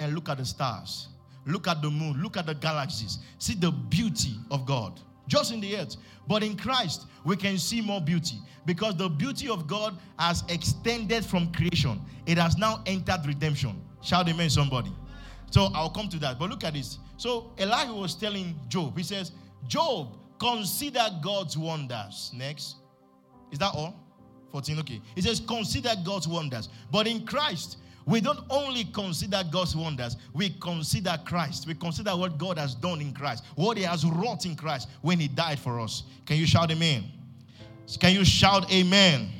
and look at the stars. Look at the moon. Look at the galaxies. See the beauty of God just in the earth. But in Christ, we can see more beauty because the beauty of God has extended from creation. It has now entered redemption. Shout amen, somebody. So I'll come to that. But look at this. So Elihu was telling Job, he says, Job, consider God's wonders. Next. Is that all? 14. Okay. He says, consider God's wonders. But in Christ, we don't only consider God's wonders, we consider Christ. We consider what God has done in Christ, what He has wrought in Christ when He died for us. Can you shout amen? Can you shout amen?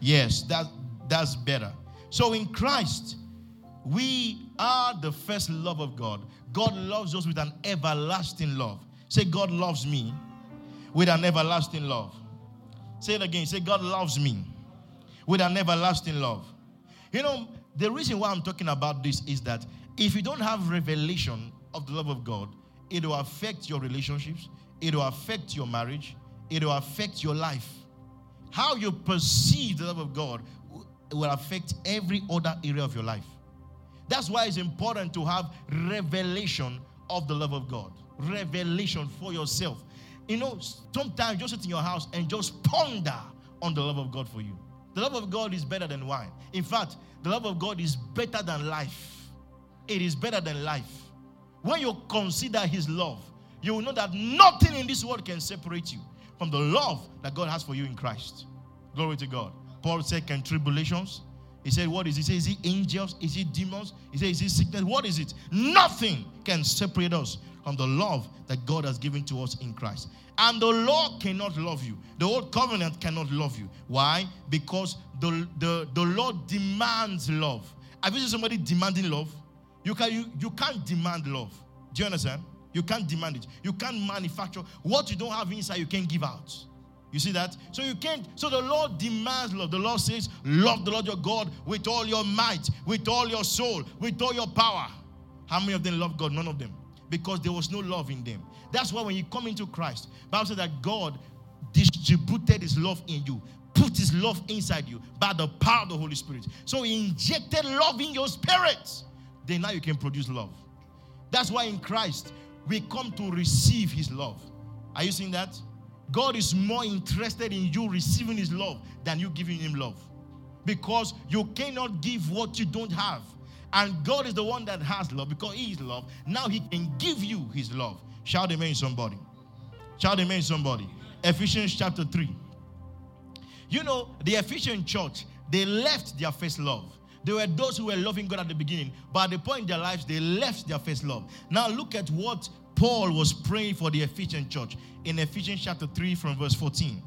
Yes, that, that's better. So in Christ, we are the first love of God. God loves us with an everlasting love. Say, God loves me with an everlasting love. Say it again. Say, God loves me with an everlasting love. You know, the reason why I'm talking about this is that if you don't have revelation of the love of God, it will affect your relationships, it will affect your marriage, it will affect your life. How you perceive the love of God will affect every other area of your life. That's why it's important to have revelation of the love of God. Revelation for yourself. You know, sometimes just sit in your house and just ponder on the love of God for you. The love of God is better than wine. In fact, the love of God is better than life. It is better than life. When you consider His love, you will know that nothing in this world can separate you from the love that God has for you in Christ. Glory to God. Paul said, Can tribulations? He said, What is it? He said, Is it angels? Is it demons? He said, Is it sickness? What is it? Nothing can separate us from the love that God has given to us in Christ. And the law cannot love you. The old covenant cannot love you. Why? Because the, the, the law demands love. Have you seen somebody demanding love? You, can, you, you can't demand love. Do you understand? You can't demand it. You can't manufacture what you don't have inside, you can't give out. You see that? So you can't. So the Lord demands love. The Lord says, Love the Lord your God with all your might, with all your soul, with all your power. How many of them love God? None of them because there was no love in them. That's why when you come into Christ, Bible says that God distributed his love in you, put his love inside you by the power of the Holy Spirit. So he injected love in your spirit. Then now you can produce love. That's why in Christ we come to receive his love. Are you seeing that? God is more interested in you receiving his love than you giving him love. Because you cannot give what you don't have. And God is the one that has love because He is love. Now He can give you His love. Shout amen, somebody. Shout amen, somebody. Ephesians chapter 3. You know, the Ephesian church, they left their first love. They were those who were loving God at the beginning, but at the point in their lives, they left their first love. Now, look at what Paul was praying for the Ephesian church in Ephesians chapter 3 from verse 14.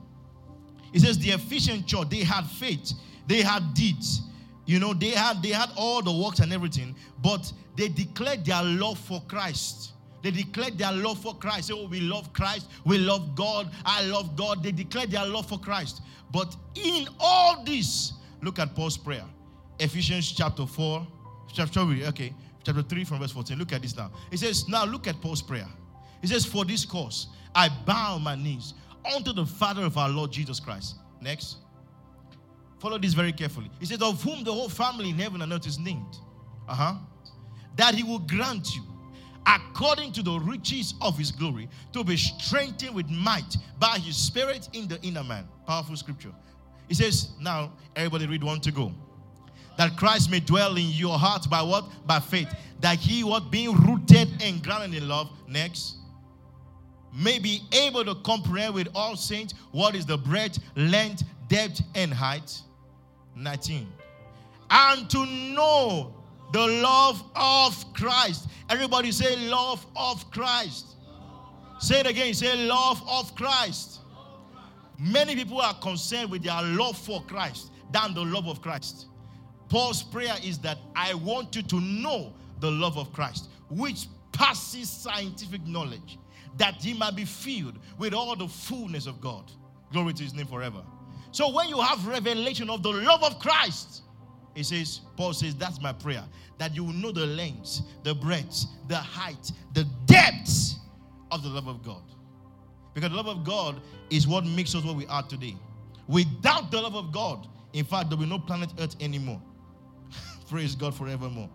He says, The Ephesian church, they had faith, they had deeds, you know, they had they had all the works and everything, but they declared their love for Christ. They declared their love for Christ. Say, oh, we love Christ, we love God, I love God. They declared their love for Christ. But in all this, look at Paul's prayer. Ephesians chapter 4, chapter okay, chapter 3 from verse 14. Look at this now. It says, Now look at Paul's prayer. He says, For this cause I bow my knees unto the Father of our Lord Jesus Christ. Next. Follow this very carefully. He says, Of whom the whole family in heaven and earth is named. Uh huh. That he will grant you, according to the riches of his glory, to be strengthened with might by his spirit in the inner man. Powerful scripture. He says, Now, everybody read one to go. That Christ may dwell in your heart by what? By faith. That he, what? Being rooted and grounded in love. Next may be able to comprehend with all saints what is the breadth, length, depth, and height, 19. And to know the love of Christ. Everybody say, love of Christ. Say it again. Say, love of Christ. Many people are concerned with their love for Christ than the love of Christ. Paul's prayer is that I want you to know the love of Christ, which passes scientific knowledge, that he might be filled with all the fullness of God. Glory to his name forever. So when you have revelation of the love of Christ, he says, Paul says, that's my prayer. That you will know the length, the breadth, the height, the depth of the love of God. Because the love of God is what makes us what we are today. Without the love of God, in fact, there will be no planet Earth anymore. Praise God forevermore.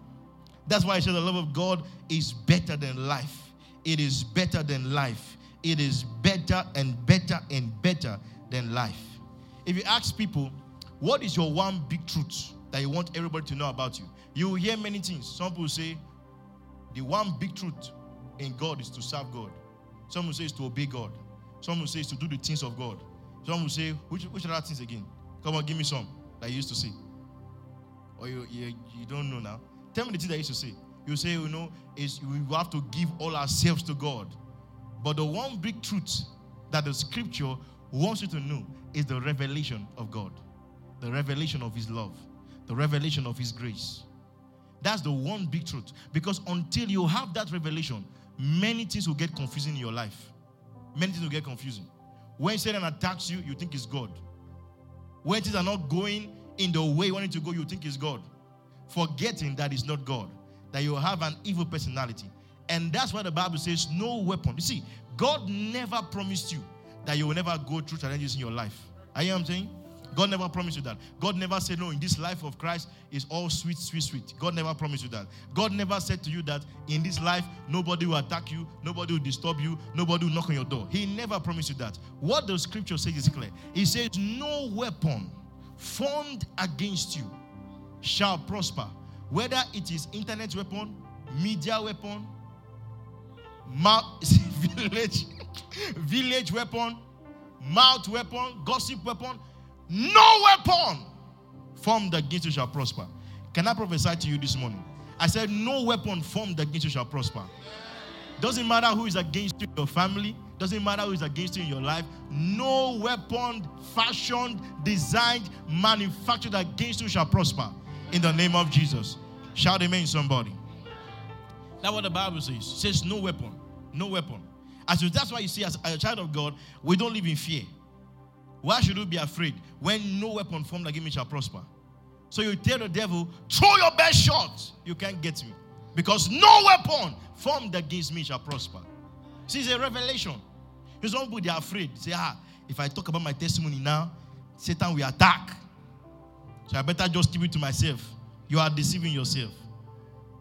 That's why I said the love of God is better than life. It is better than life. It is better and better and better than life. If you ask people, what is your one big truth that you want everybody to know about you? You will hear many things. Some people say, the one big truth in God is to serve God. Some will say it's to obey God. Some will say it's to do the things of God. Some will say, which, which other things again? Come on, give me some that you used to say. Or you, you, you don't know now. Tell me the thing that you used to say. You say, you know, is we have to give all ourselves to God. But the one big truth that the scripture wants you to know is the revelation of God, the revelation of His love, the revelation of His grace. That's the one big truth. Because until you have that revelation, many things will get confusing in your life. Many things will get confusing. When Satan attacks you, you think it's God. When things are not going in the way you want it to go, you think it's God. Forgetting that it's not God, that you have an evil personality. And that's why the Bible says, no weapon. You see, God never promised you that you will never go through challenges in your life. Are you what I'm saying? God never promised you that. God never said, No, in this life of Christ is all sweet, sweet, sweet. God never promised you that. God never said to you that in this life, nobody will attack you, nobody will disturb you, nobody will knock on your door. He never promised you that. What the scripture says is clear. He says, No weapon formed against you shall prosper, whether it is internet weapon, media weapon, village, village weapon, mouth weapon, gossip weapon no weapon formed against you shall prosper. Can I prophesy to you this morning? I said, No weapon formed against you shall prosper. Doesn't matter who is against you your family, doesn't matter who is against you in your life. No weapon fashioned, designed, manufactured against you shall prosper. In the name of Jesus. Shout amen, somebody. That's what the Bible says. It says no weapon. No weapon. As that's why you see, as a child of God, we don't live in fear. Why should you be afraid when no weapon formed against me shall prosper? So you tell the devil, throw your best shot. You can't get me. Because no weapon formed against me shall prosper. See, it's a revelation. Some people they are afraid. Say, ah, if I talk about my testimony now, Satan will attack. So I better just keep it to myself. You are deceiving yourself.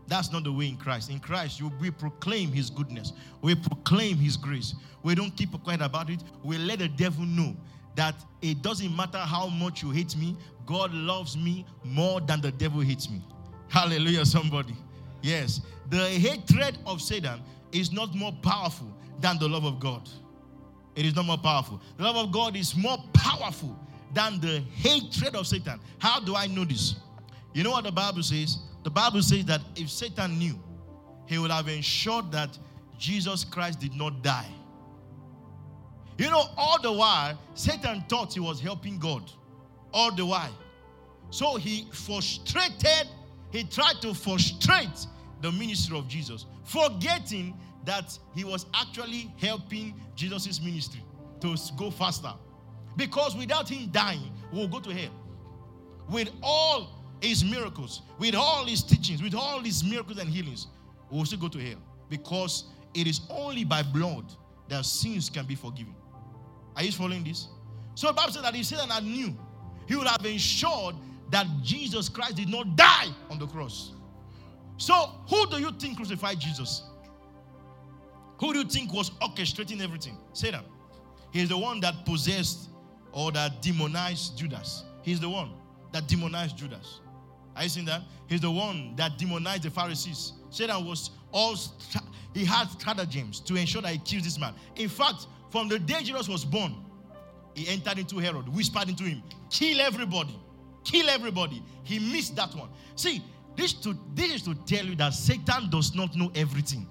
That's not the way in Christ. In Christ, we proclaim His goodness. We proclaim His grace. We don't keep quiet about it. We let the devil know that it doesn't matter how much you hate me, God loves me more than the devil hates me. Hallelujah, somebody. Yes, the hatred of Satan is not more powerful than the love of God. It is not more powerful. The love of God is more powerful than the hatred of Satan. How do I know this? You know what the Bible says? The Bible says that if Satan knew, he would have ensured that Jesus Christ did not die. You know, all the while, Satan thought he was helping God. All the while. So he frustrated, he tried to frustrate the ministry of Jesus, forgetting that he was actually helping Jesus' ministry to go faster. Because without him dying, we'll go to hell. With all his miracles, with all his teachings, with all his miracles and healings, we'll still go to hell. Because it is only by blood that sins can be forgiven. Are you following this? So the Bible said that if Satan had knew, he would have ensured that Jesus Christ did not die on the cross. So who do you think crucified Jesus? Who do you think was orchestrating everything? Satan. He's the one that possessed or that demonized Judas. He's the one that demonized Judas. Are you seeing that? He's the one that demonized the Pharisees. Satan was all he had stratagems to ensure that he kills this man. In fact, from the day Jesus was born, he entered into Herod, whispered into him, kill everybody, kill everybody. He missed that one. See, this, to, this is to tell you that Satan does not know everything.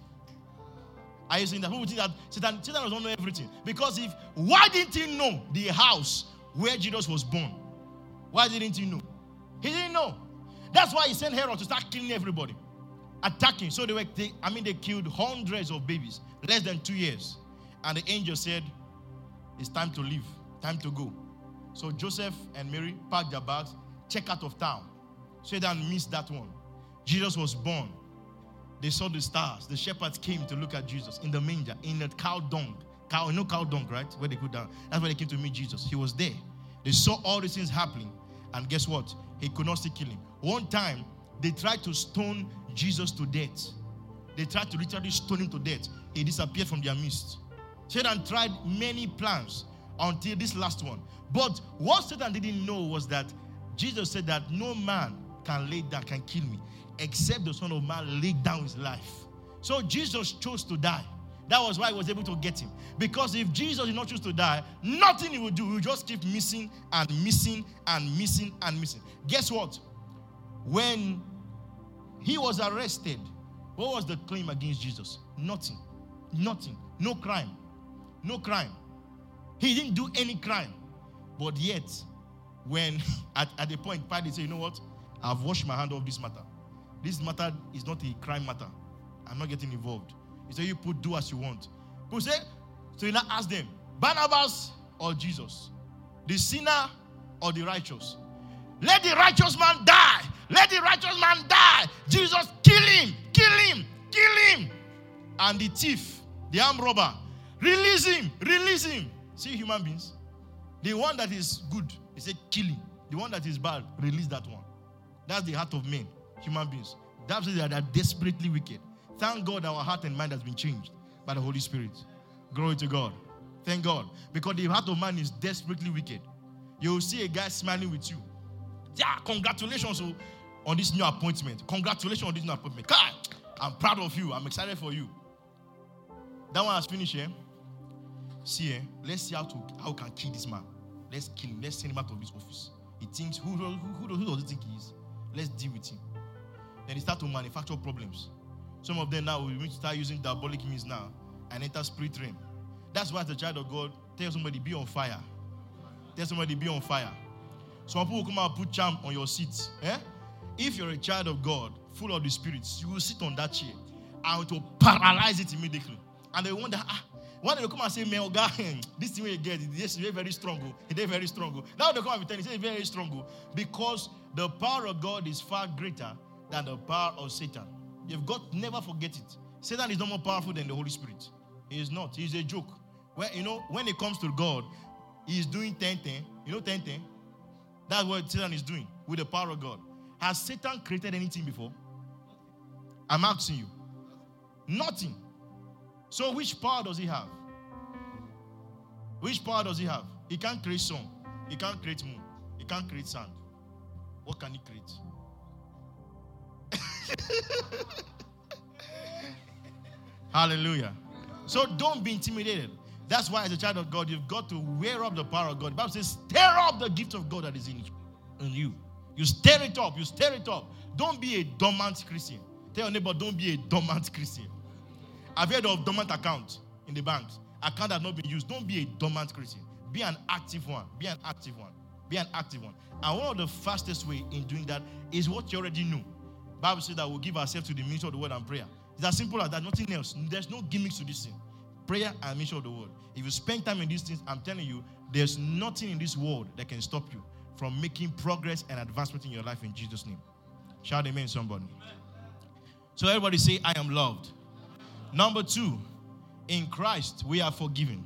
Are you saying that? Who would think that Satan, Satan does not know everything? Because if, why didn't he know the house where Jesus was born? Why didn't he know? He didn't know. That's why he sent Herod to start killing everybody, attacking. So they were, they, I mean, they killed hundreds of babies, less than two years. And the angel said, It's time to leave, time to go. So Joseph and Mary packed their bags, check out of town. So they didn't miss that one. Jesus was born. They saw the stars. The shepherds came to look at Jesus in the manger, in the cow dung. Cow, you know cow dung, right? Where they go down. That's where they came to meet Jesus. He was there. They saw all these things happening. And guess what? He could not still kill him. One time, they tried to stone Jesus to death. They tried to literally stone him to death. He disappeared from their midst. Satan tried many plans until this last one. But what Satan didn't know was that Jesus said that no man can lay down, can kill me, except the Son of Man lay down his life. So Jesus chose to die. That was why he was able to get him. Because if Jesus did not choose to die, nothing he would do. He would just keep missing and missing and missing and missing. Guess what? When he was arrested, what was the claim against Jesus? Nothing. Nothing. No crime. No crime. He didn't do any crime. But yet, when at, at the point, Pilate said, You know what? I've washed my hand off this matter. This matter is not a crime matter. I'm not getting involved. He said, You put do as you want. People say, so you now ask them, Barnabas or Jesus? The sinner or the righteous? Let the righteous man die. Let the righteous man die. Jesus, kill him, kill him, kill him. And the thief, the arm robber, release him, release him. See human beings? The one that is good, he said, kill him. The one that is bad, release that one. That's the heart of men, human beings. That's that they are desperately wicked. Thank God our heart and mind has been changed by the Holy Spirit. Glory to God. Thank God. Because the heart of man is desperately wicked. You will see a guy smiling with you. Yeah, congratulations oh, on this new appointment. Congratulations on this new appointment. God, I'm proud of you. I'm excited for you. That one has finished, eh? See, eh? Let's see how to how we can kill this man. Let's kill him. Let's send him out of his office. He thinks, who, who, who, who does he think he is? Let's deal with him. Then he start to manufacture problems. Some of them now to start using diabolic means now and enter spirit realm. That's why the child of God tell somebody be on fire. Tell somebody be on fire. Some people will come out and put charm on your seat. Eh? If you're a child of God, full of the spirits, you will sit on that chair and to paralyze it immediately. And they wonder, ah, one they come and say, Man, God, this thing you get, this is very, strong. Oh. very strong. Oh. Now they come and tell you, it's very strong. Oh. Because the power of God is far greater than the power of Satan. You've got never forget it. Satan is no more powerful than the Holy Spirit. He is not. He's a joke. When you know, when it comes to God, he is doing 10 10. You know 10 10? That's what Satan is doing with the power of God. Has Satan created anything before? I'm asking you. Nothing. So which power does he have? Which power does he have? He can't create sun. He can't create moon. He can't create sand. What can he create? Hallelujah. So don't be intimidated. That's why, as a child of God, you've got to wear up the power of God. The Bible says, stir up the gift of God that is in, in you. You stir it up. You stir it up. Don't be a dormant Christian. Tell your neighbor, don't be a dormant Christian. I've heard of dormant account in the banks. Account that not been used. Don't be a dormant Christian. Be an active one. Be an active one. Be an active one. And one of the fastest way in doing that is what you already know. Bible says that we'll give ourselves to the ministry of the word and prayer. It's as simple as that, nothing else. There's no gimmicks to this thing. Prayer and ministry of the word. If you spend time in these things, I'm telling you, there's nothing in this world that can stop you from making progress and advancement in your life in Jesus' name. Shout amen, somebody. So everybody say, I am loved. Number two, in Christ we are forgiven.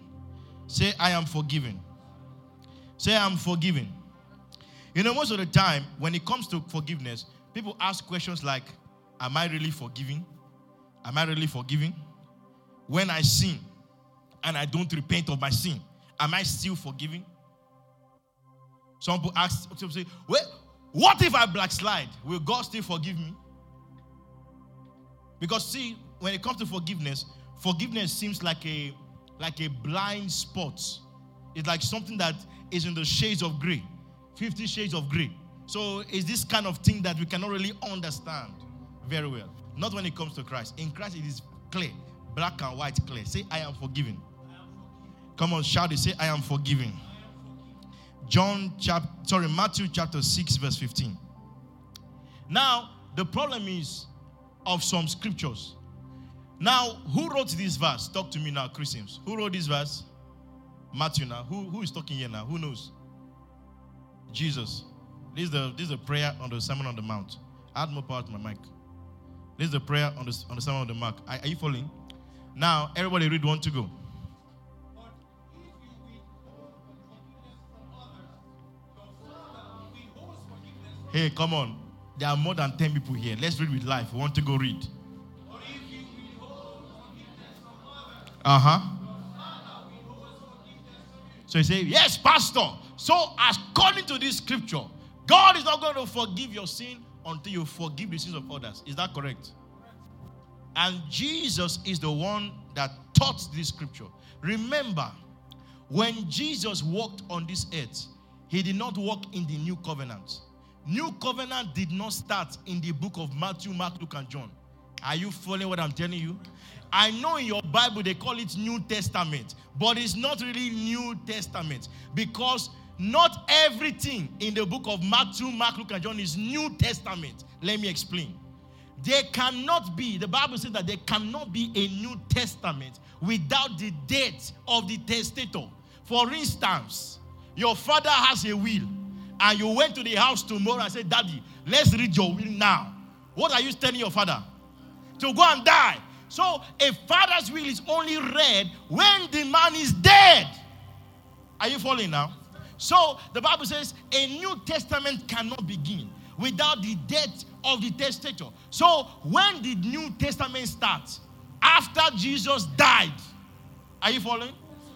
Say, I am forgiven. Say, I'm forgiven. You know, most of the time, when it comes to forgiveness, people ask questions like, Am I really forgiving? Am I really forgiving? When I sin and I don't repent of my sin, am I still forgiving? Some people ask, some people say, well, what if I backslide? Will God still forgive me? Because see, when it comes to forgiveness, forgiveness seems like a like a blind spot. It's like something that is in the shades of gray, 50 shades of gray. So it's this kind of thing that we cannot really understand very well. Not when it comes to Christ. In Christ, it is clear, black and white clear. Say, I am forgiven. Come on, shout it. Say, I am forgiven. John chapter, sorry, Matthew chapter 6, verse 15. Now, the problem is of some scriptures. Now, who wrote this verse? Talk to me now, Christians. Who wrote this verse? Matthew now. Who, who is talking here now? Who knows? Jesus. This is the this is a prayer on the Sermon on the Mount. Add more power to my mic. This is the prayer on the on the Sermon on the Mount. Are, are you following? Now, everybody read one to go. Hey, come on. There are more than 10 people here. Let's read with life. We want to go read. Uh huh. So you say, Yes, Pastor. So, according to this scripture, God is not going to forgive your sin until you forgive the sins of others. Is that correct? And Jesus is the one that taught this scripture. Remember, when Jesus walked on this earth, he did not walk in the new covenant. New covenant did not start in the book of Matthew, Mark, Luke, and John. Are you following what I'm telling you? I know in your Bible they call it New Testament, but it's not really New Testament because not everything in the book of Matthew, Mark, Luke, and John is New Testament. Let me explain. There cannot be, the Bible says that there cannot be a New Testament without the death of the testator. For instance, your father has a will, and you went to the house tomorrow and said, Daddy, let's read your will now. What are you telling your father? To go and die. So a father's will is only read when the man is dead. Are you following now? So the Bible says a New Testament cannot begin without the death of the testator. So when did New Testament start? After Jesus died. Are you following?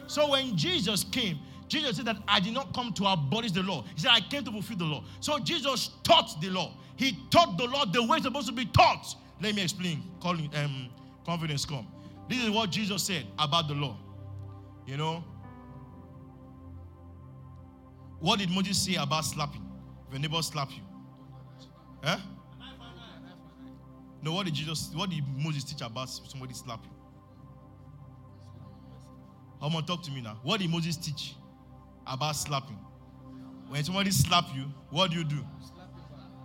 So when Jesus came, Jesus said that I did not come to abolish the law. He said I came to fulfill the law. So Jesus taught the law. He taught the law the way it's supposed to be taught. Let me explain. Calling um, confidence come. This is what Jesus said about the law. You know, what did Moses say about slapping? If your neighbor slap you, huh? No, what did Jesus? What did Moses teach about somebody slapping? Come on, talk to me now. What did Moses teach about slapping? When somebody slap you, what do you do?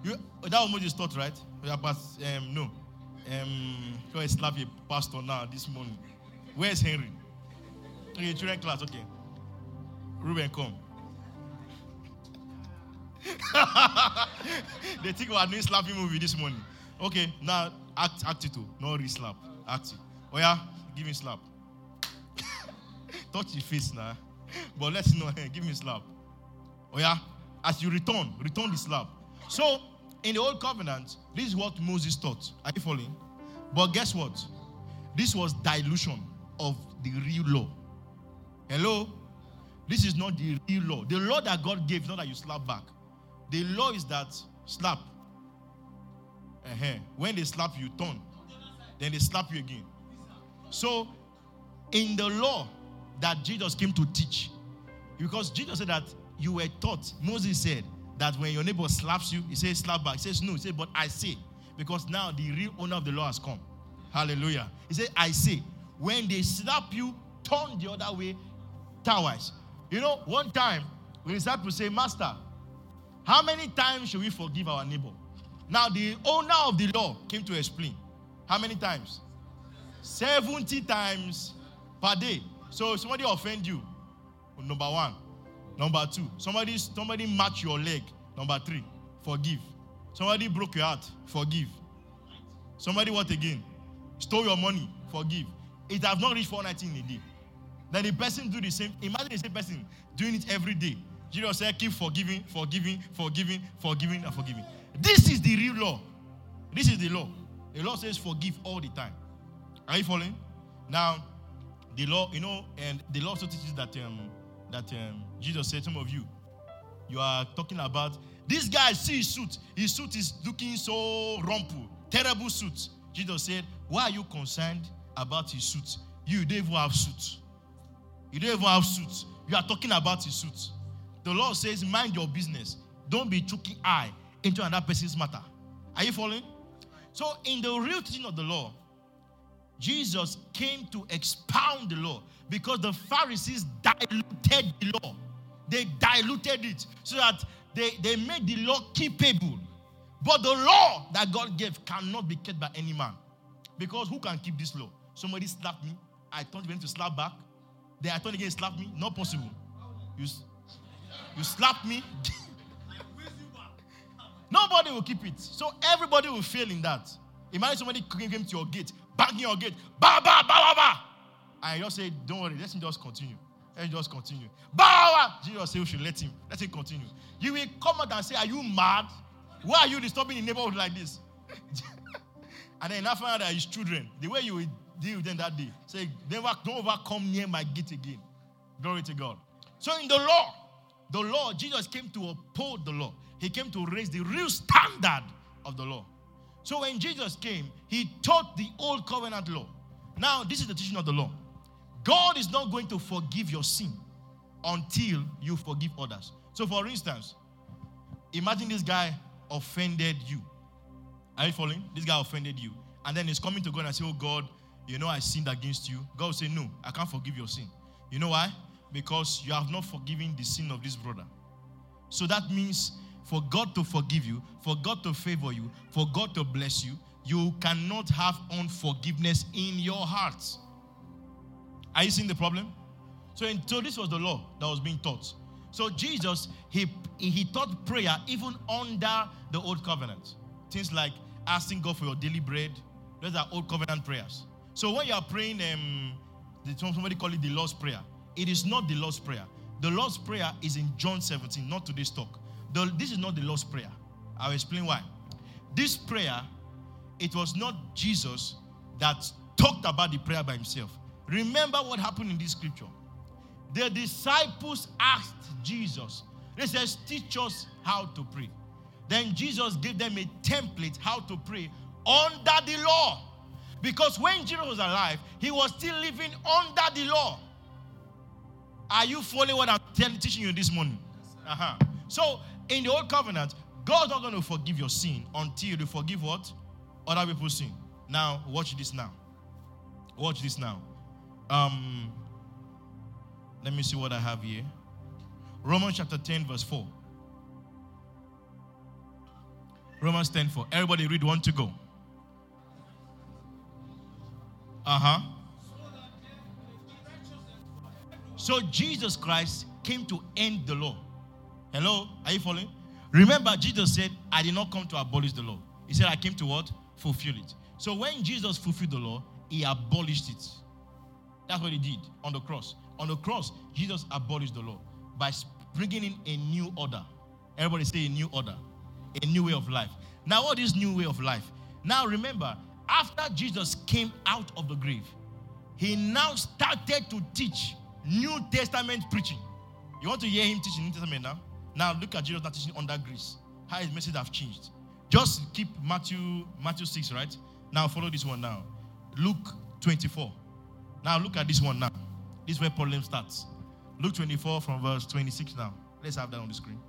You, that was Moses taught, right? Um, no. Um, and slap a pastor now this morning. Where's Henry? Okay, children class, okay. Ruben, come. They think oh, we are doing slapping movie this morning. Okay, now act act it too. No re slap. Act it. Oh yeah, give me slap. Touch your face now. But let's know. give me slap. Oh yeah. As you return, return the slap. So in the old covenant, this is what Moses taught. Are you following? But guess what? This was dilution of the real law. Hello? This is not the real law. The law that God gave, not that you slap back. The law is that slap. Uh-huh. When they slap you, turn. Then they slap you again. So, in the law that Jesus came to teach, because Jesus said that you were taught, Moses said that when your neighbor slaps you, he says slap back. He says no. He said, but I say, because now the real owner of the law has come. Hallelujah. He said, I say, when they slap you, turn the other way twice. You know, one time, when disciples say, Master, how many times should we forgive our neighbor? Now, the owner of the law came to explain. How many times? 70 times per day. So, somebody offend you, number one. Number two, somebody, somebody match your leg. Number three, forgive. Somebody broke your heart, forgive. Somebody what again? Stole your money, forgive. It has not reached 419 a day. Then the person do the same. Imagine the same person doing it every day. Jesus said, keep forgiving, forgiving, forgiving, forgiving, and forgiving. This is the real law. This is the law. The law says forgive all the time. Are you following? Now, the law, you know, and the law also teaches that um, that um, Jesus said, some of you, you are talking about this guy. See his suit. His suit is looking so rumpled, terrible suit. Jesus said, why are you concerned about his suit? You don't even have suit. You don't even have suit. You are talking about his suit. The Lord says, mind your business. Don't be choking eye into another person's matter. Are you following? So, in the real teaching of the law, Jesus came to expound the law because the Pharisees diluted the law. They diluted it so that they, they made the law keepable. But the law that God gave cannot be kept by any man. Because who can keep this law? Somebody slapped me. I turned again to slap back. Then I turned again slap me. Not possible. You, you slap me. Nobody will keep it. So everybody will fail in that. Imagine somebody came to your gate, banging your gate, ba ba ba ba ba. And just say, Don't worry, let him just continue. Let him just continue. Ba ba. Jesus say we should let him. Let him continue. You will come out and say, Are you mad? Why are you disturbing the neighborhood like this? and then after that, his children, the way you will deal with them that day, say, never, don't ever come near my gate again. Glory to God. So in the law, the law, Jesus came to uphold the law. He came to raise the real standard of the law. So when Jesus came, he taught the old covenant law. Now, this is the teaching of the law. God is not going to forgive your sin until you forgive others. So, for instance, imagine this guy offended you. Are you following? This guy offended you. And then he's coming to God and say, Oh God, you know I sinned against you. God will say, No, I can't forgive your sin. You know why? Because you have not forgiven the sin of this brother. So that means for God to forgive you, for God to favor you, for God to bless you, you cannot have unforgiveness in your heart. Are you seeing the problem? So, in, so this was the law that was being taught. So Jesus, he, he taught prayer even under the old covenant. Things like asking God for your daily bread. Those are old covenant prayers. So when you are praying, um, somebody call it the Lord's Prayer. It is not the Lord's Prayer. The Lord's Prayer is in John 17, not today's talk. The, this is not the Lord's Prayer. I'll explain why. This prayer, it was not Jesus that talked about the prayer by himself. Remember what happened in this scripture. The disciples asked Jesus, they said, Teach us how to pray. Then Jesus gave them a template how to pray under the law. Because when Jesus was alive, he was still living under the law. Are you following what I'm teaching you this morning? Uh-huh. So, in the old covenant, God's not going to forgive your sin until you forgive what? Other people's sin. Now, watch this now. Watch this now. Um, let me see what I have here. Romans chapter 10, verse 4. Romans 10 4. Everybody read one to go. Uh huh. So Jesus Christ came to end the law. Hello? Are you following? Remember, Jesus said, I did not come to abolish the law. He said, I came to what? Fulfill it. So when Jesus fulfilled the law, he abolished it. That's what he did on the cross. On the cross, Jesus abolished the law by bringing in a new order. Everybody say a new order, a new way of life. Now, what is new way of life? Now, remember, after Jesus came out of the grave, he now started to teach New Testament preaching. You want to hear him teaching New Testament now? Now look at Jesus now teaching under grace. How his message have changed. Just keep Matthew Matthew 6, right? Now follow this one now. Luke 24. Now look at this one now. This is where problem starts. Luke 24 from verse 26 now. Let's have that on the screen.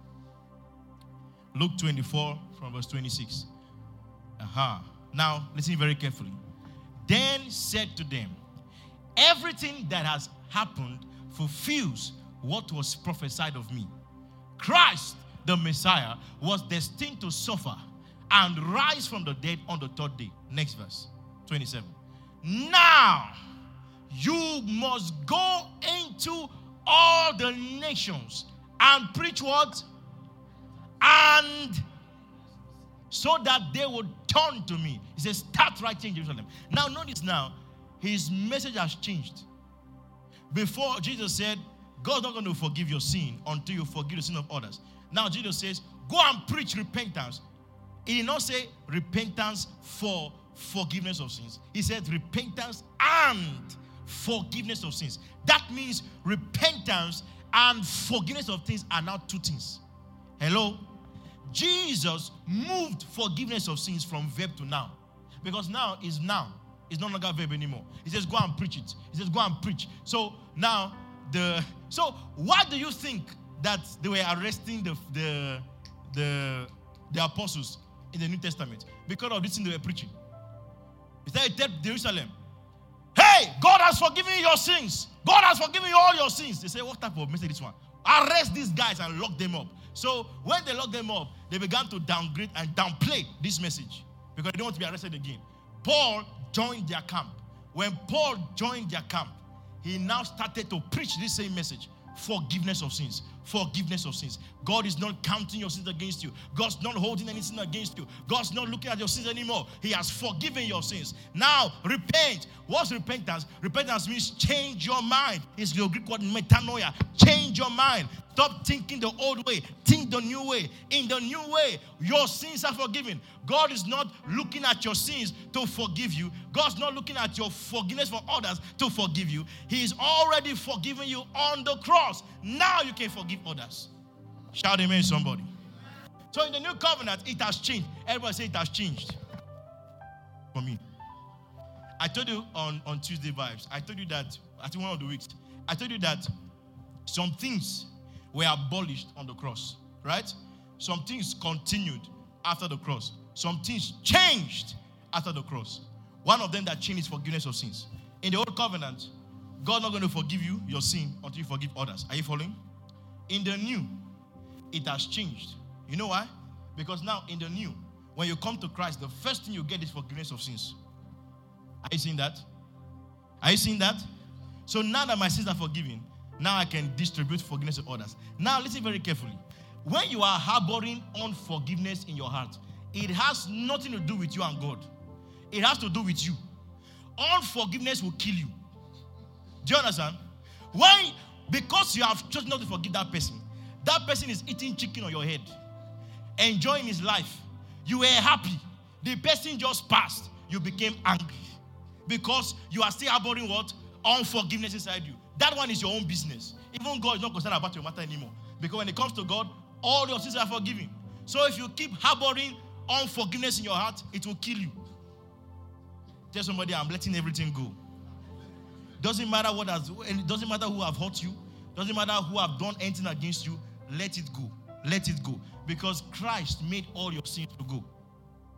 Luke 24 from verse 26. Aha. Now, listen very carefully. Then said to them, Everything that has happened fulfills what was prophesied of me. Christ, the Messiah, was destined to suffer and rise from the dead on the third day. Next verse 27. Now, you must go into all the nations and preach what? And so that they would turn to me. He says, Start right in Jerusalem. Now, notice now, his message has changed. Before, Jesus said, God's not going to forgive your sin until you forgive the sin of others. Now, Jesus says, Go and preach repentance. He did not say repentance for forgiveness of sins. He said repentance and forgiveness of sins. That means repentance and forgiveness of things are now two things. Hello? Jesus moved forgiveness of sins from verb to noun. Because now is now. It's no longer verb anymore. He says, go and preach it. He says, go and preach. So now the so why do you think that they were arresting the the the, the apostles in the New Testament? Because of this thing they were preaching. He said, tell Jerusalem, Hey, God has forgiven your sins. God has forgiven you all your sins. They say, What type of message this one? Arrest these guys and lock them up. So when they locked them up, they began to downgrade and downplay this message because they don't want to be arrested again. Paul joined their camp. When Paul joined their camp, he now started to preach this same message forgiveness of sins. Forgiveness of sins. God is not counting your sins against you. God's not holding anything against you. God's not looking at your sins anymore. He has forgiven your sins. Now repent. What's repentance? Repentance means change your mind. It's your Greek word metanoia. Change your mind. Stop thinking the old way. Think the new way. In the new way, your sins are forgiven. God is not looking at your sins to forgive you. God's not looking at your forgiveness for others to forgive you. He's already forgiven you on the cross. Now you can forgive others. Shout amen, somebody. So in the new covenant, it has changed. Everybody say it has changed. For me. I told you on, on Tuesday vibes, I told you that, I think one of the weeks, I told you that some things were abolished on the cross, right? Some things continued after the cross. Some things changed after the cross. One of them that changed is forgiveness of sins. In the old covenant, God not going to forgive you your sin until you forgive others. Are you following? In the new, it has changed. You know why? Because now in the new, when you come to Christ, the first thing you get is forgiveness of sins. Are you seeing that? Are you seeing that? So now that my sins are forgiven, now I can distribute forgiveness to others. Now, listen very carefully. When you are harboring unforgiveness in your heart, it has nothing to do with you and God. It has to do with you. Unforgiveness will kill you. Do you understand? Why? Because you have chosen not to forgive that person. That person is eating chicken on your head, enjoying his life. You were happy. The person just passed. You became angry because you are still harboring what? Unforgiveness inside you. That one is your own business. Even God is not concerned about your matter anymore. Because when it comes to God, all your sins are forgiven. So if you keep harboring unforgiveness in your heart, it will kill you. Tell somebody, I'm letting everything go. Doesn't matter what has, it doesn't matter who have hurt you, doesn't matter who have done anything against you, let it go. Let it go. Because Christ made all your sins to go.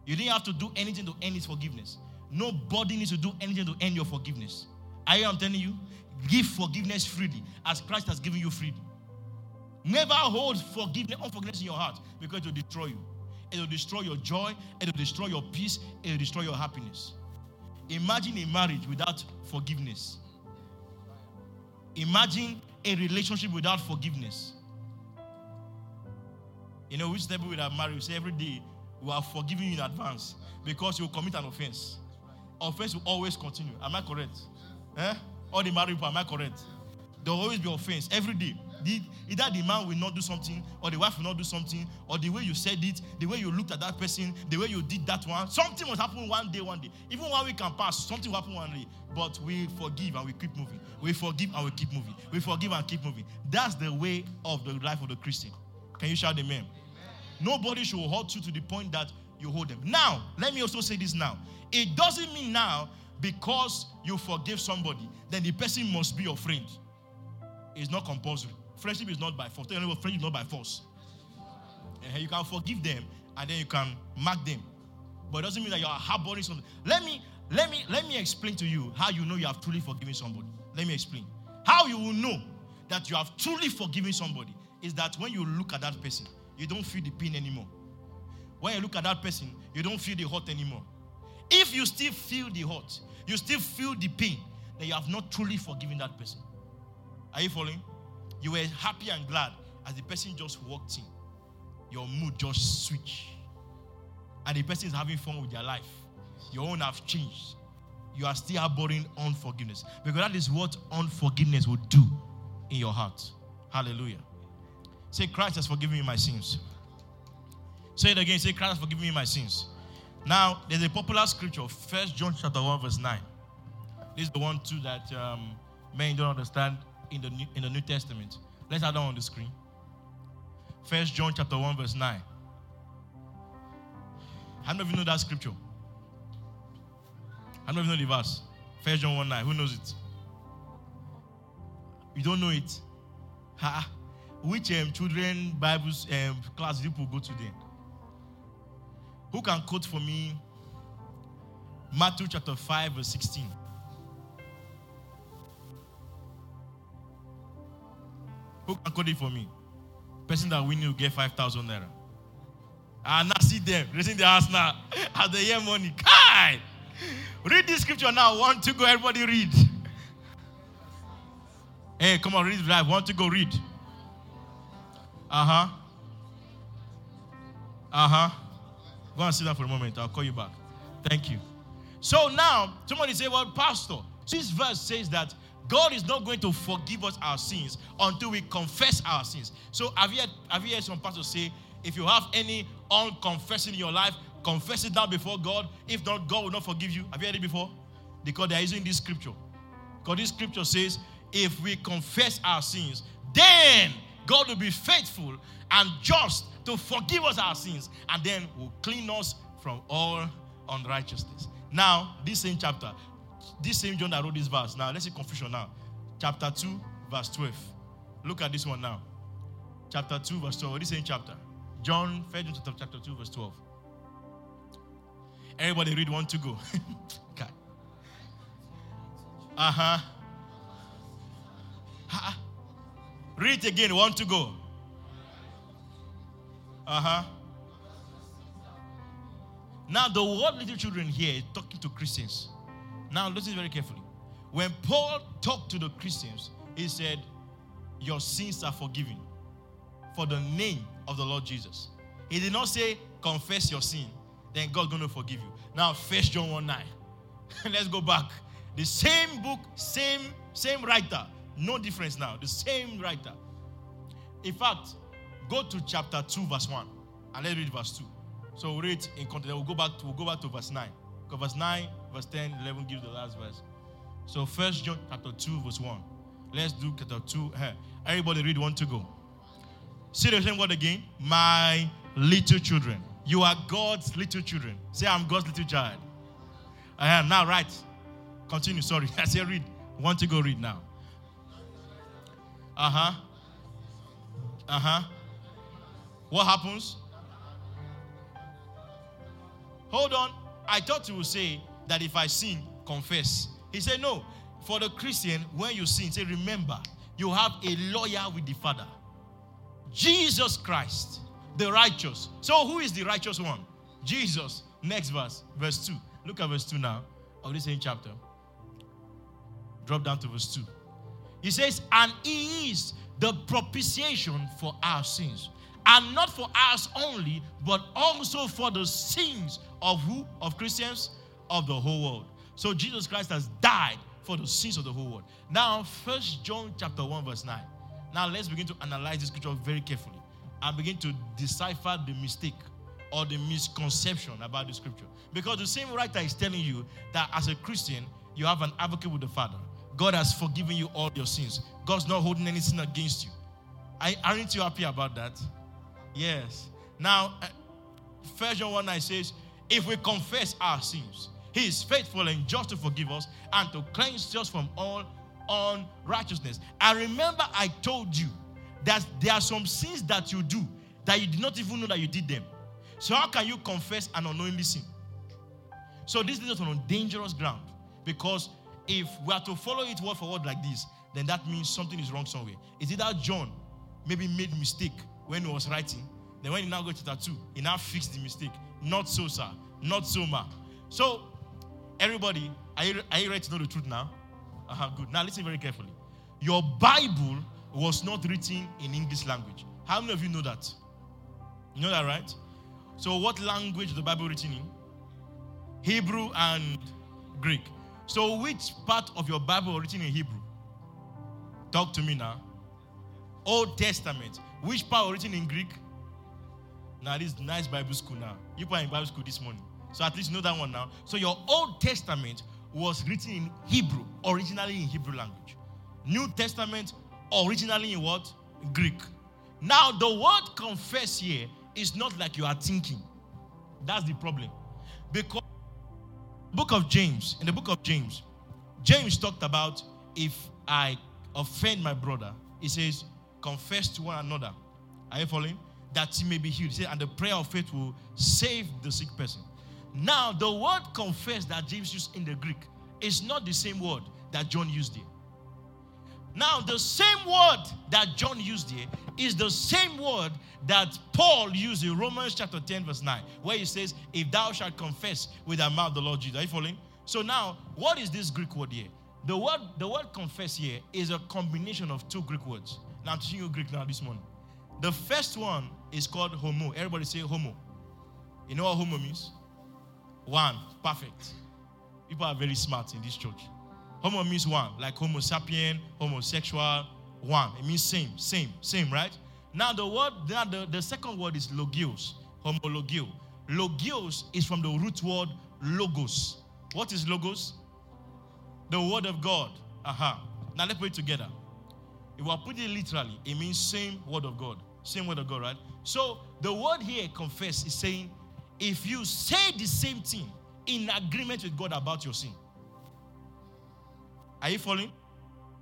You didn't have to do anything to end his forgiveness. Nobody needs to do anything to end your forgiveness. I am telling you, give forgiveness freely as Christ has given you freely. Never hold forgiveness, unforgiveness in your heart because it will destroy you. It will destroy your joy, it will destroy your peace, it will destroy your happiness. Imagine a marriage without forgiveness. Imagine a relationship without forgiveness. You know, which step we have married, we say every day we are forgiving you in advance because you commit an offense. Offense will always continue. Am I correct? Eh? All the married people, am I correct? There will always be offense every day. The, either the man will not do something, or the wife will not do something, or the way you said it, the way you looked at that person, the way you did that one. Something must happen one day, one day. Even one week can pass, something will happen one day. But we forgive and we keep moving. We forgive and we keep moving. We forgive and keep moving. That's the way of the life of the Christian. Can you shout amen? amen. Nobody should hurt you to the point that you hold them. Now, let me also say this now. It doesn't mean now because you forgive somebody, then the person must be your friend. It's not compulsory. Friendship is not by force. Friendship is not by force. And you can forgive them and then you can mark them. But it doesn't mean that you are harboring something. Let me let me let me explain to you how you know you have truly forgiven somebody. Let me explain. How you will know that you have truly forgiven somebody is that when you look at that person, you don't feel the pain anymore. When you look at that person, you don't feel the hurt anymore. If you still feel the hurt, you still feel the pain, then you have not truly forgiven that person. Are you following? You were happy and glad as the person just walked in. Your mood just switched. And the person is having fun with their life. Your own have changed. You are still harboring unforgiveness. Because that is what unforgiveness will do in your heart. Hallelujah. Say, Christ has forgiven me my sins. Say it again. Say, Christ has forgiven me my sins. Now, there's a popular scripture, First John chapter 1, verse 9. This is the one too that um, many don't understand in the New, in the New Testament. Let's add that on the screen. First John chapter 1, verse 9. How many of you know that scripture? How many of you know the verse? First John 1 9. Who knows it? You don't know it? Ha. Which um, children Bibles um, class people go to then? Who can quote for me Matthew chapter 5, verse 16? Who can quote it for me? Person that win will get 5,000 naira. And now see them raising their hands now as they hear money. Kai! Read this scripture now. Want to go? Everybody read. Hey, come on, read right. Want to go read? Uh huh. Uh huh. Go and sit down for a moment. I'll call you back. Thank you. So now, somebody say, Well, Pastor, this verse says that God is not going to forgive us our sins until we confess our sins. So have you heard, have you heard some pastors say, if you have any unconfessing in your life, confess it now before God. If not, God will not forgive you. Have you heard it before? Because they are using this scripture. Because this scripture says, if we confess our sins, then God will be faithful and just to forgive us our sins and then will clean us from all unrighteousness. Now, this same chapter, this same John that wrote this verse. Now, let's see confusion now. Chapter 2, verse 12. Look at this one now. Chapter 2, verse 12. This same chapter. John, 1 John chapter 2, verse 12. Everybody read one to go. okay. Uh-huh. uh-huh. Read again, one to go. Uh-huh. Now, the word little children here is talking to Christians. Now, listen very carefully. When Paul talked to the Christians, he said, Your sins are forgiven for the name of the Lord Jesus. He did not say, Confess your sin, then God's going to forgive you. Now, First John 1 9. Let's go back. The same book, same, same writer. No difference now. The same writer. In fact, go to chapter 2, verse 1. And let's read verse 2. So we'll read in context. We'll go back to, we'll go back to verse 9. Because verse 9, verse 10, 11 gives the last verse. So first John chapter 2, verse 1. Let's do chapter 2. Everybody read one to go. See the same word again. My little children. You are God's little children. Say, I'm God's little child. I am now, right. Continue. Sorry. I say read. Want to go read now. Uh huh. Uh huh. What happens? Hold on. I thought you would say that if I sin, confess. He said, No. For the Christian, when you sin, say, Remember, you have a lawyer with the Father. Jesus Christ, the righteous. So, who is the righteous one? Jesus. Next verse, verse 2. Look at verse 2 now of this same chapter. Drop down to verse 2. He says, And he is the propitiation for our sins. And not for us only, but also for the sins of who? Of Christians? Of the whole world. So Jesus Christ has died for the sins of the whole world. Now, First John chapter 1, verse 9. Now let's begin to analyze this scripture very carefully and begin to decipher the mistake or the misconception about the scripture. Because the same writer is telling you that as a Christian, you have an advocate with the Father. God has forgiven you all your sins. God's not holding any sin against you. Aren't you happy about that? Yes. Now, uh, First John 1 9 says, If we confess our sins, He is faithful and just to forgive us and to cleanse us from all unrighteousness. And remember, I told you that there are some sins that you do that you did not even know that you did them. So, how can you confess an unknowingly sin? So, this is on dangerous ground because if we are to follow it word for word like this, then that means something is wrong somewhere. Is it that John maybe made mistake when he was writing? Then when he now goes to tattoo, he now fixed the mistake. Not so, sir. Not so, ma. So, everybody, are you, are you ready to know the truth now? Uh-huh, good. Now listen very carefully. Your Bible was not written in English language. How many of you know that? You know that, right? So, what language the Bible written in? Hebrew and Greek. So, which part of your Bible written in Hebrew? Talk to me now. Old Testament. Which part written in Greek? Now, this nice Bible school now. You were in Bible school this morning. So, at least you know that one now. So, your Old Testament was written in Hebrew, originally in Hebrew language. New Testament, originally in what? Greek. Now, the word confess here is not like you are thinking. That's the problem. Because book of James, in the book of James, James talked about if I offend my brother, he says, confess to one another. Are you following? That he may be healed. He said, and the prayer of faith will save the sick person. Now, the word confess that James used in the Greek is not the same word that John used here. Now, the same word that John used here is the same word that Paul used in Romans chapter 10, verse 9, where he says, If thou shalt confess with thy mouth the Lord Jesus. Are you following? So now, what is this Greek word here? The word, the word confess here is a combination of two Greek words. Now I'm teaching you Greek now this morning. The first one is called homo. Everybody say homo. You know what homo means? One. Perfect. People are very smart in this church. Homo means one, like Homo sapien, homosexual, one. It means same, same, same, right? Now the word, now the, the second word is logios, homologio. Logios is from the root word logos. What is logos? The word of God. Aha. Uh-huh. Now let's put it together. If I put it literally, it means same word of God. Same word of God, right? So the word here, confess, is saying if you say the same thing in agreement with God about your sin. Are you following?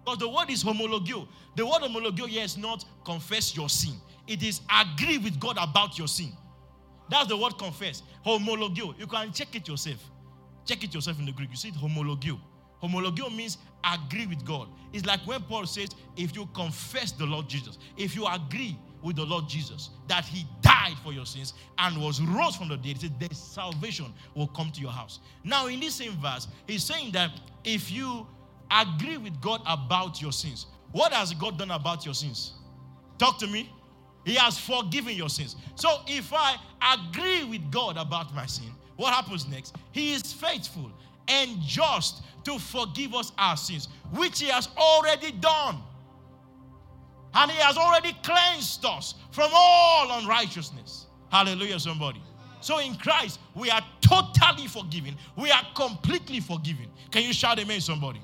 Because the word is homologio. The word homologio here is not confess your sin, it is agree with God about your sin. That's the word confess. Homologio. You can check it yourself. Check it yourself in the Greek. You see it homologio. Homologio means agree with God. It's like when Paul says, if you confess the Lord Jesus, if you agree with the Lord Jesus that he died for your sins and was rose from the dead, he said, the salvation will come to your house. Now, in this same verse, he's saying that if you agree with God about your sins, what has God done about your sins? Talk to me. He has forgiven your sins. So if I agree with God about my sin, what happens next? He is faithful and just to forgive us our sins, which He has already done. And He has already cleansed us from all unrighteousness. Hallelujah, somebody. So in Christ, we are totally forgiven. We are completely forgiven. Can you shout amen, somebody?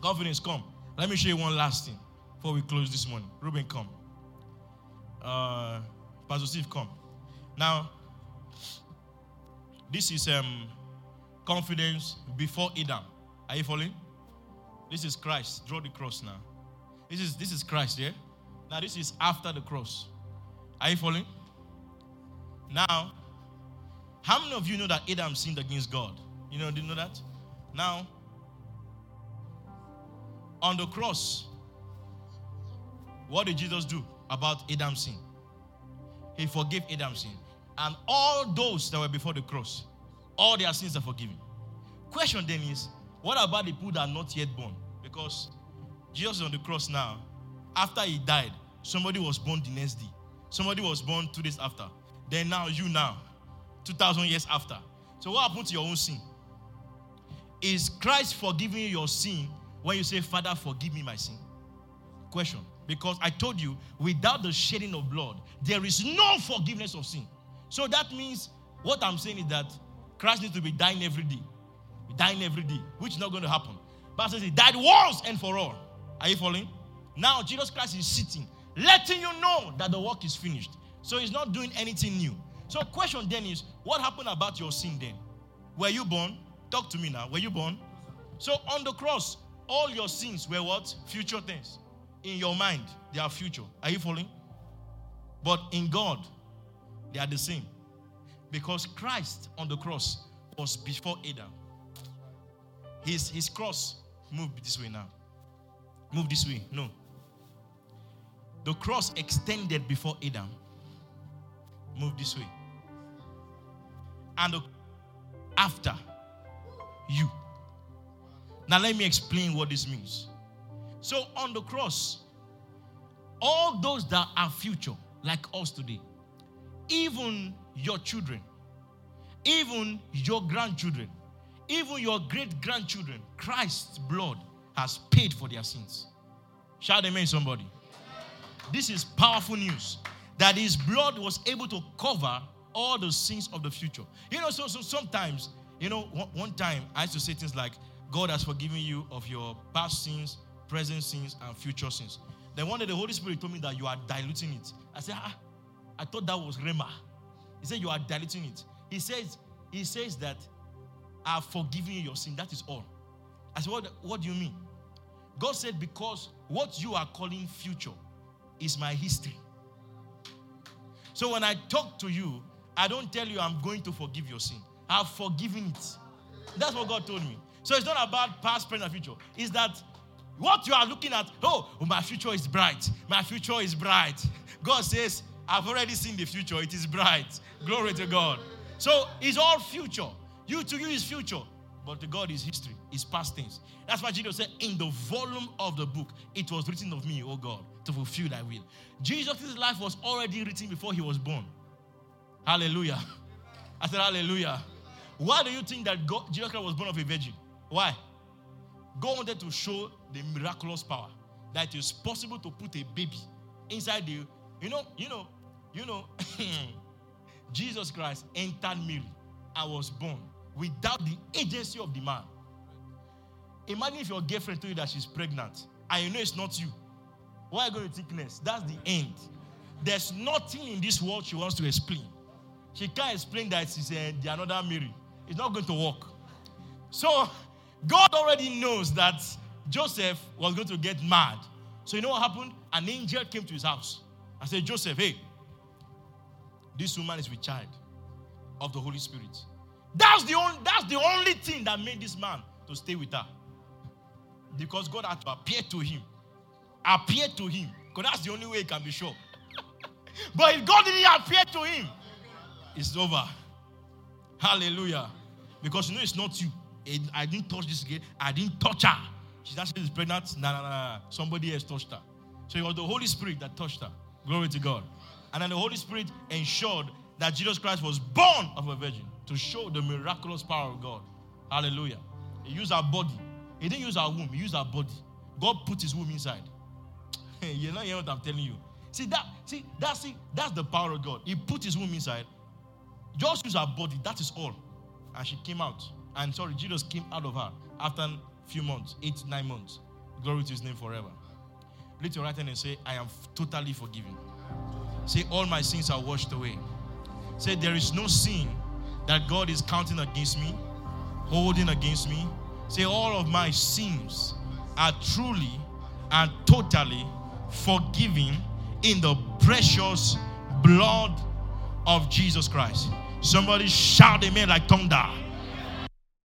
Confidence, come. Let me show you one last thing before we close this morning. Ruben, come. Uh, Pastor Steve, come. Now, this is um, confidence before Adam. Are you following? This is Christ. Draw the cross now. This is this is Christ, yeah? Now this is after the cross. Are you following? Now, how many of you know that Adam sinned against God? You know, do you know that? Now, on the cross, what did Jesus do about Adam's sin? He forgave Adam's sin. And all those that were before the cross, all their sins are forgiven. Question then is, what about the people that are not yet born? Because Jesus on the cross now. After he died, somebody was born the next day. Somebody was born two days after. Then now, you now, 2,000 years after. So, what happened to your own sin? Is Christ forgiving your sin when you say, Father, forgive me my sin? Question. Because I told you, without the shedding of blood, there is no forgiveness of sin. So that means what I'm saying is that Christ needs to be dying every day. Dying every day, which is not going to happen. But he died once and for all. Are you following? Now Jesus Christ is sitting, letting you know that the work is finished. So he's not doing anything new. So question then is, what happened about your sin then? Were you born? Talk to me now. Were you born? So on the cross, all your sins were what? Future things. In your mind, they are future. Are you following? But in God, they are the same. Because Christ on the cross was before Adam. His, his cross moved this way now. Move this way. No. The cross extended before Adam. Move this way. And the, after you. Now, let me explain what this means. So, on the cross, all those that are future, like us today, even your children, even your grandchildren, even your great grandchildren, Christ's blood has paid for their sins. Shout amen, somebody. This is powerful news that his blood was able to cover all the sins of the future. You know, so, so sometimes, you know, one, one time I used to say things like, God has forgiven you of your past sins, present sins, and future sins. Then one day the Holy Spirit told me that you are diluting it. I said, ah, I thought that was rhema. He said, You are diluting it. He says, He says that I've forgiven you your sin. That is all. I said, What, what do you mean? God said, Because what you are calling future is my history. So when I talk to you, I don't tell you I'm going to forgive your sin. I've forgiven it. That's what God told me. So it's not about past, present, future. It's that what you are looking at, oh, oh, my future is bright. My future is bright. God says, I've already seen the future. It is bright. Glory to God. So it's all future. You to you is future. But to God is history, is past things. That's why Jesus said, In the volume of the book, it was written of me, O God, to fulfill thy will. Jesus' life was already written before he was born. Hallelujah. I said, Hallelujah. Why do you think that God, Jesus Christ was born of a virgin? Why? God wanted to show the miraculous power that it is possible to put a baby inside the, you know, you know, you know, Jesus Christ entered Mary and was born without the agency of the man. Imagine if your girlfriend told you that she's pregnant and you know it's not you. Why are you going to thickness? That's the end. There's nothing in this world she wants to explain. She can't explain that she's uh, the another Mary. It's not going to work. So God already knows that Joseph was going to get mad. So you know what happened? An angel came to his house and said, Joseph, hey, this woman is with child of the Holy Spirit. That's the only that's the only thing that made this man to stay with her. Because God had to appear to him. Appear to him. Because that's the only way he can be sure. but if God didn't appear to him, it's over. Hallelujah. Because you know it's not you. Eh, I didn't touch this girl. I didn't touch her. She's actually pregnant. Nah, nah, nah. Somebody else touched her. So it was the Holy Spirit that touched her. Glory to God. And then the Holy Spirit ensured that Jesus Christ was born of a virgin to show the miraculous power of God. Hallelujah. He used our body. He didn't use our womb, he used our body. God put his womb inside. Not hearing what I'm telling you. See that, see, that's see, that's the power of God. He put his womb inside. Just use our body, that is all. And she came out. And sorry, Jesus came out of her after a few months, eight, nine months. Glory to his name forever. Lift your right hand and say, I am totally forgiven. Say, all my sins are washed away. Say, there is no sin that God is counting against me, holding against me. Say, all of my sins are truly and totally forgiven in the precious blood of Jesus Christ. Somebody shout amen like thunder.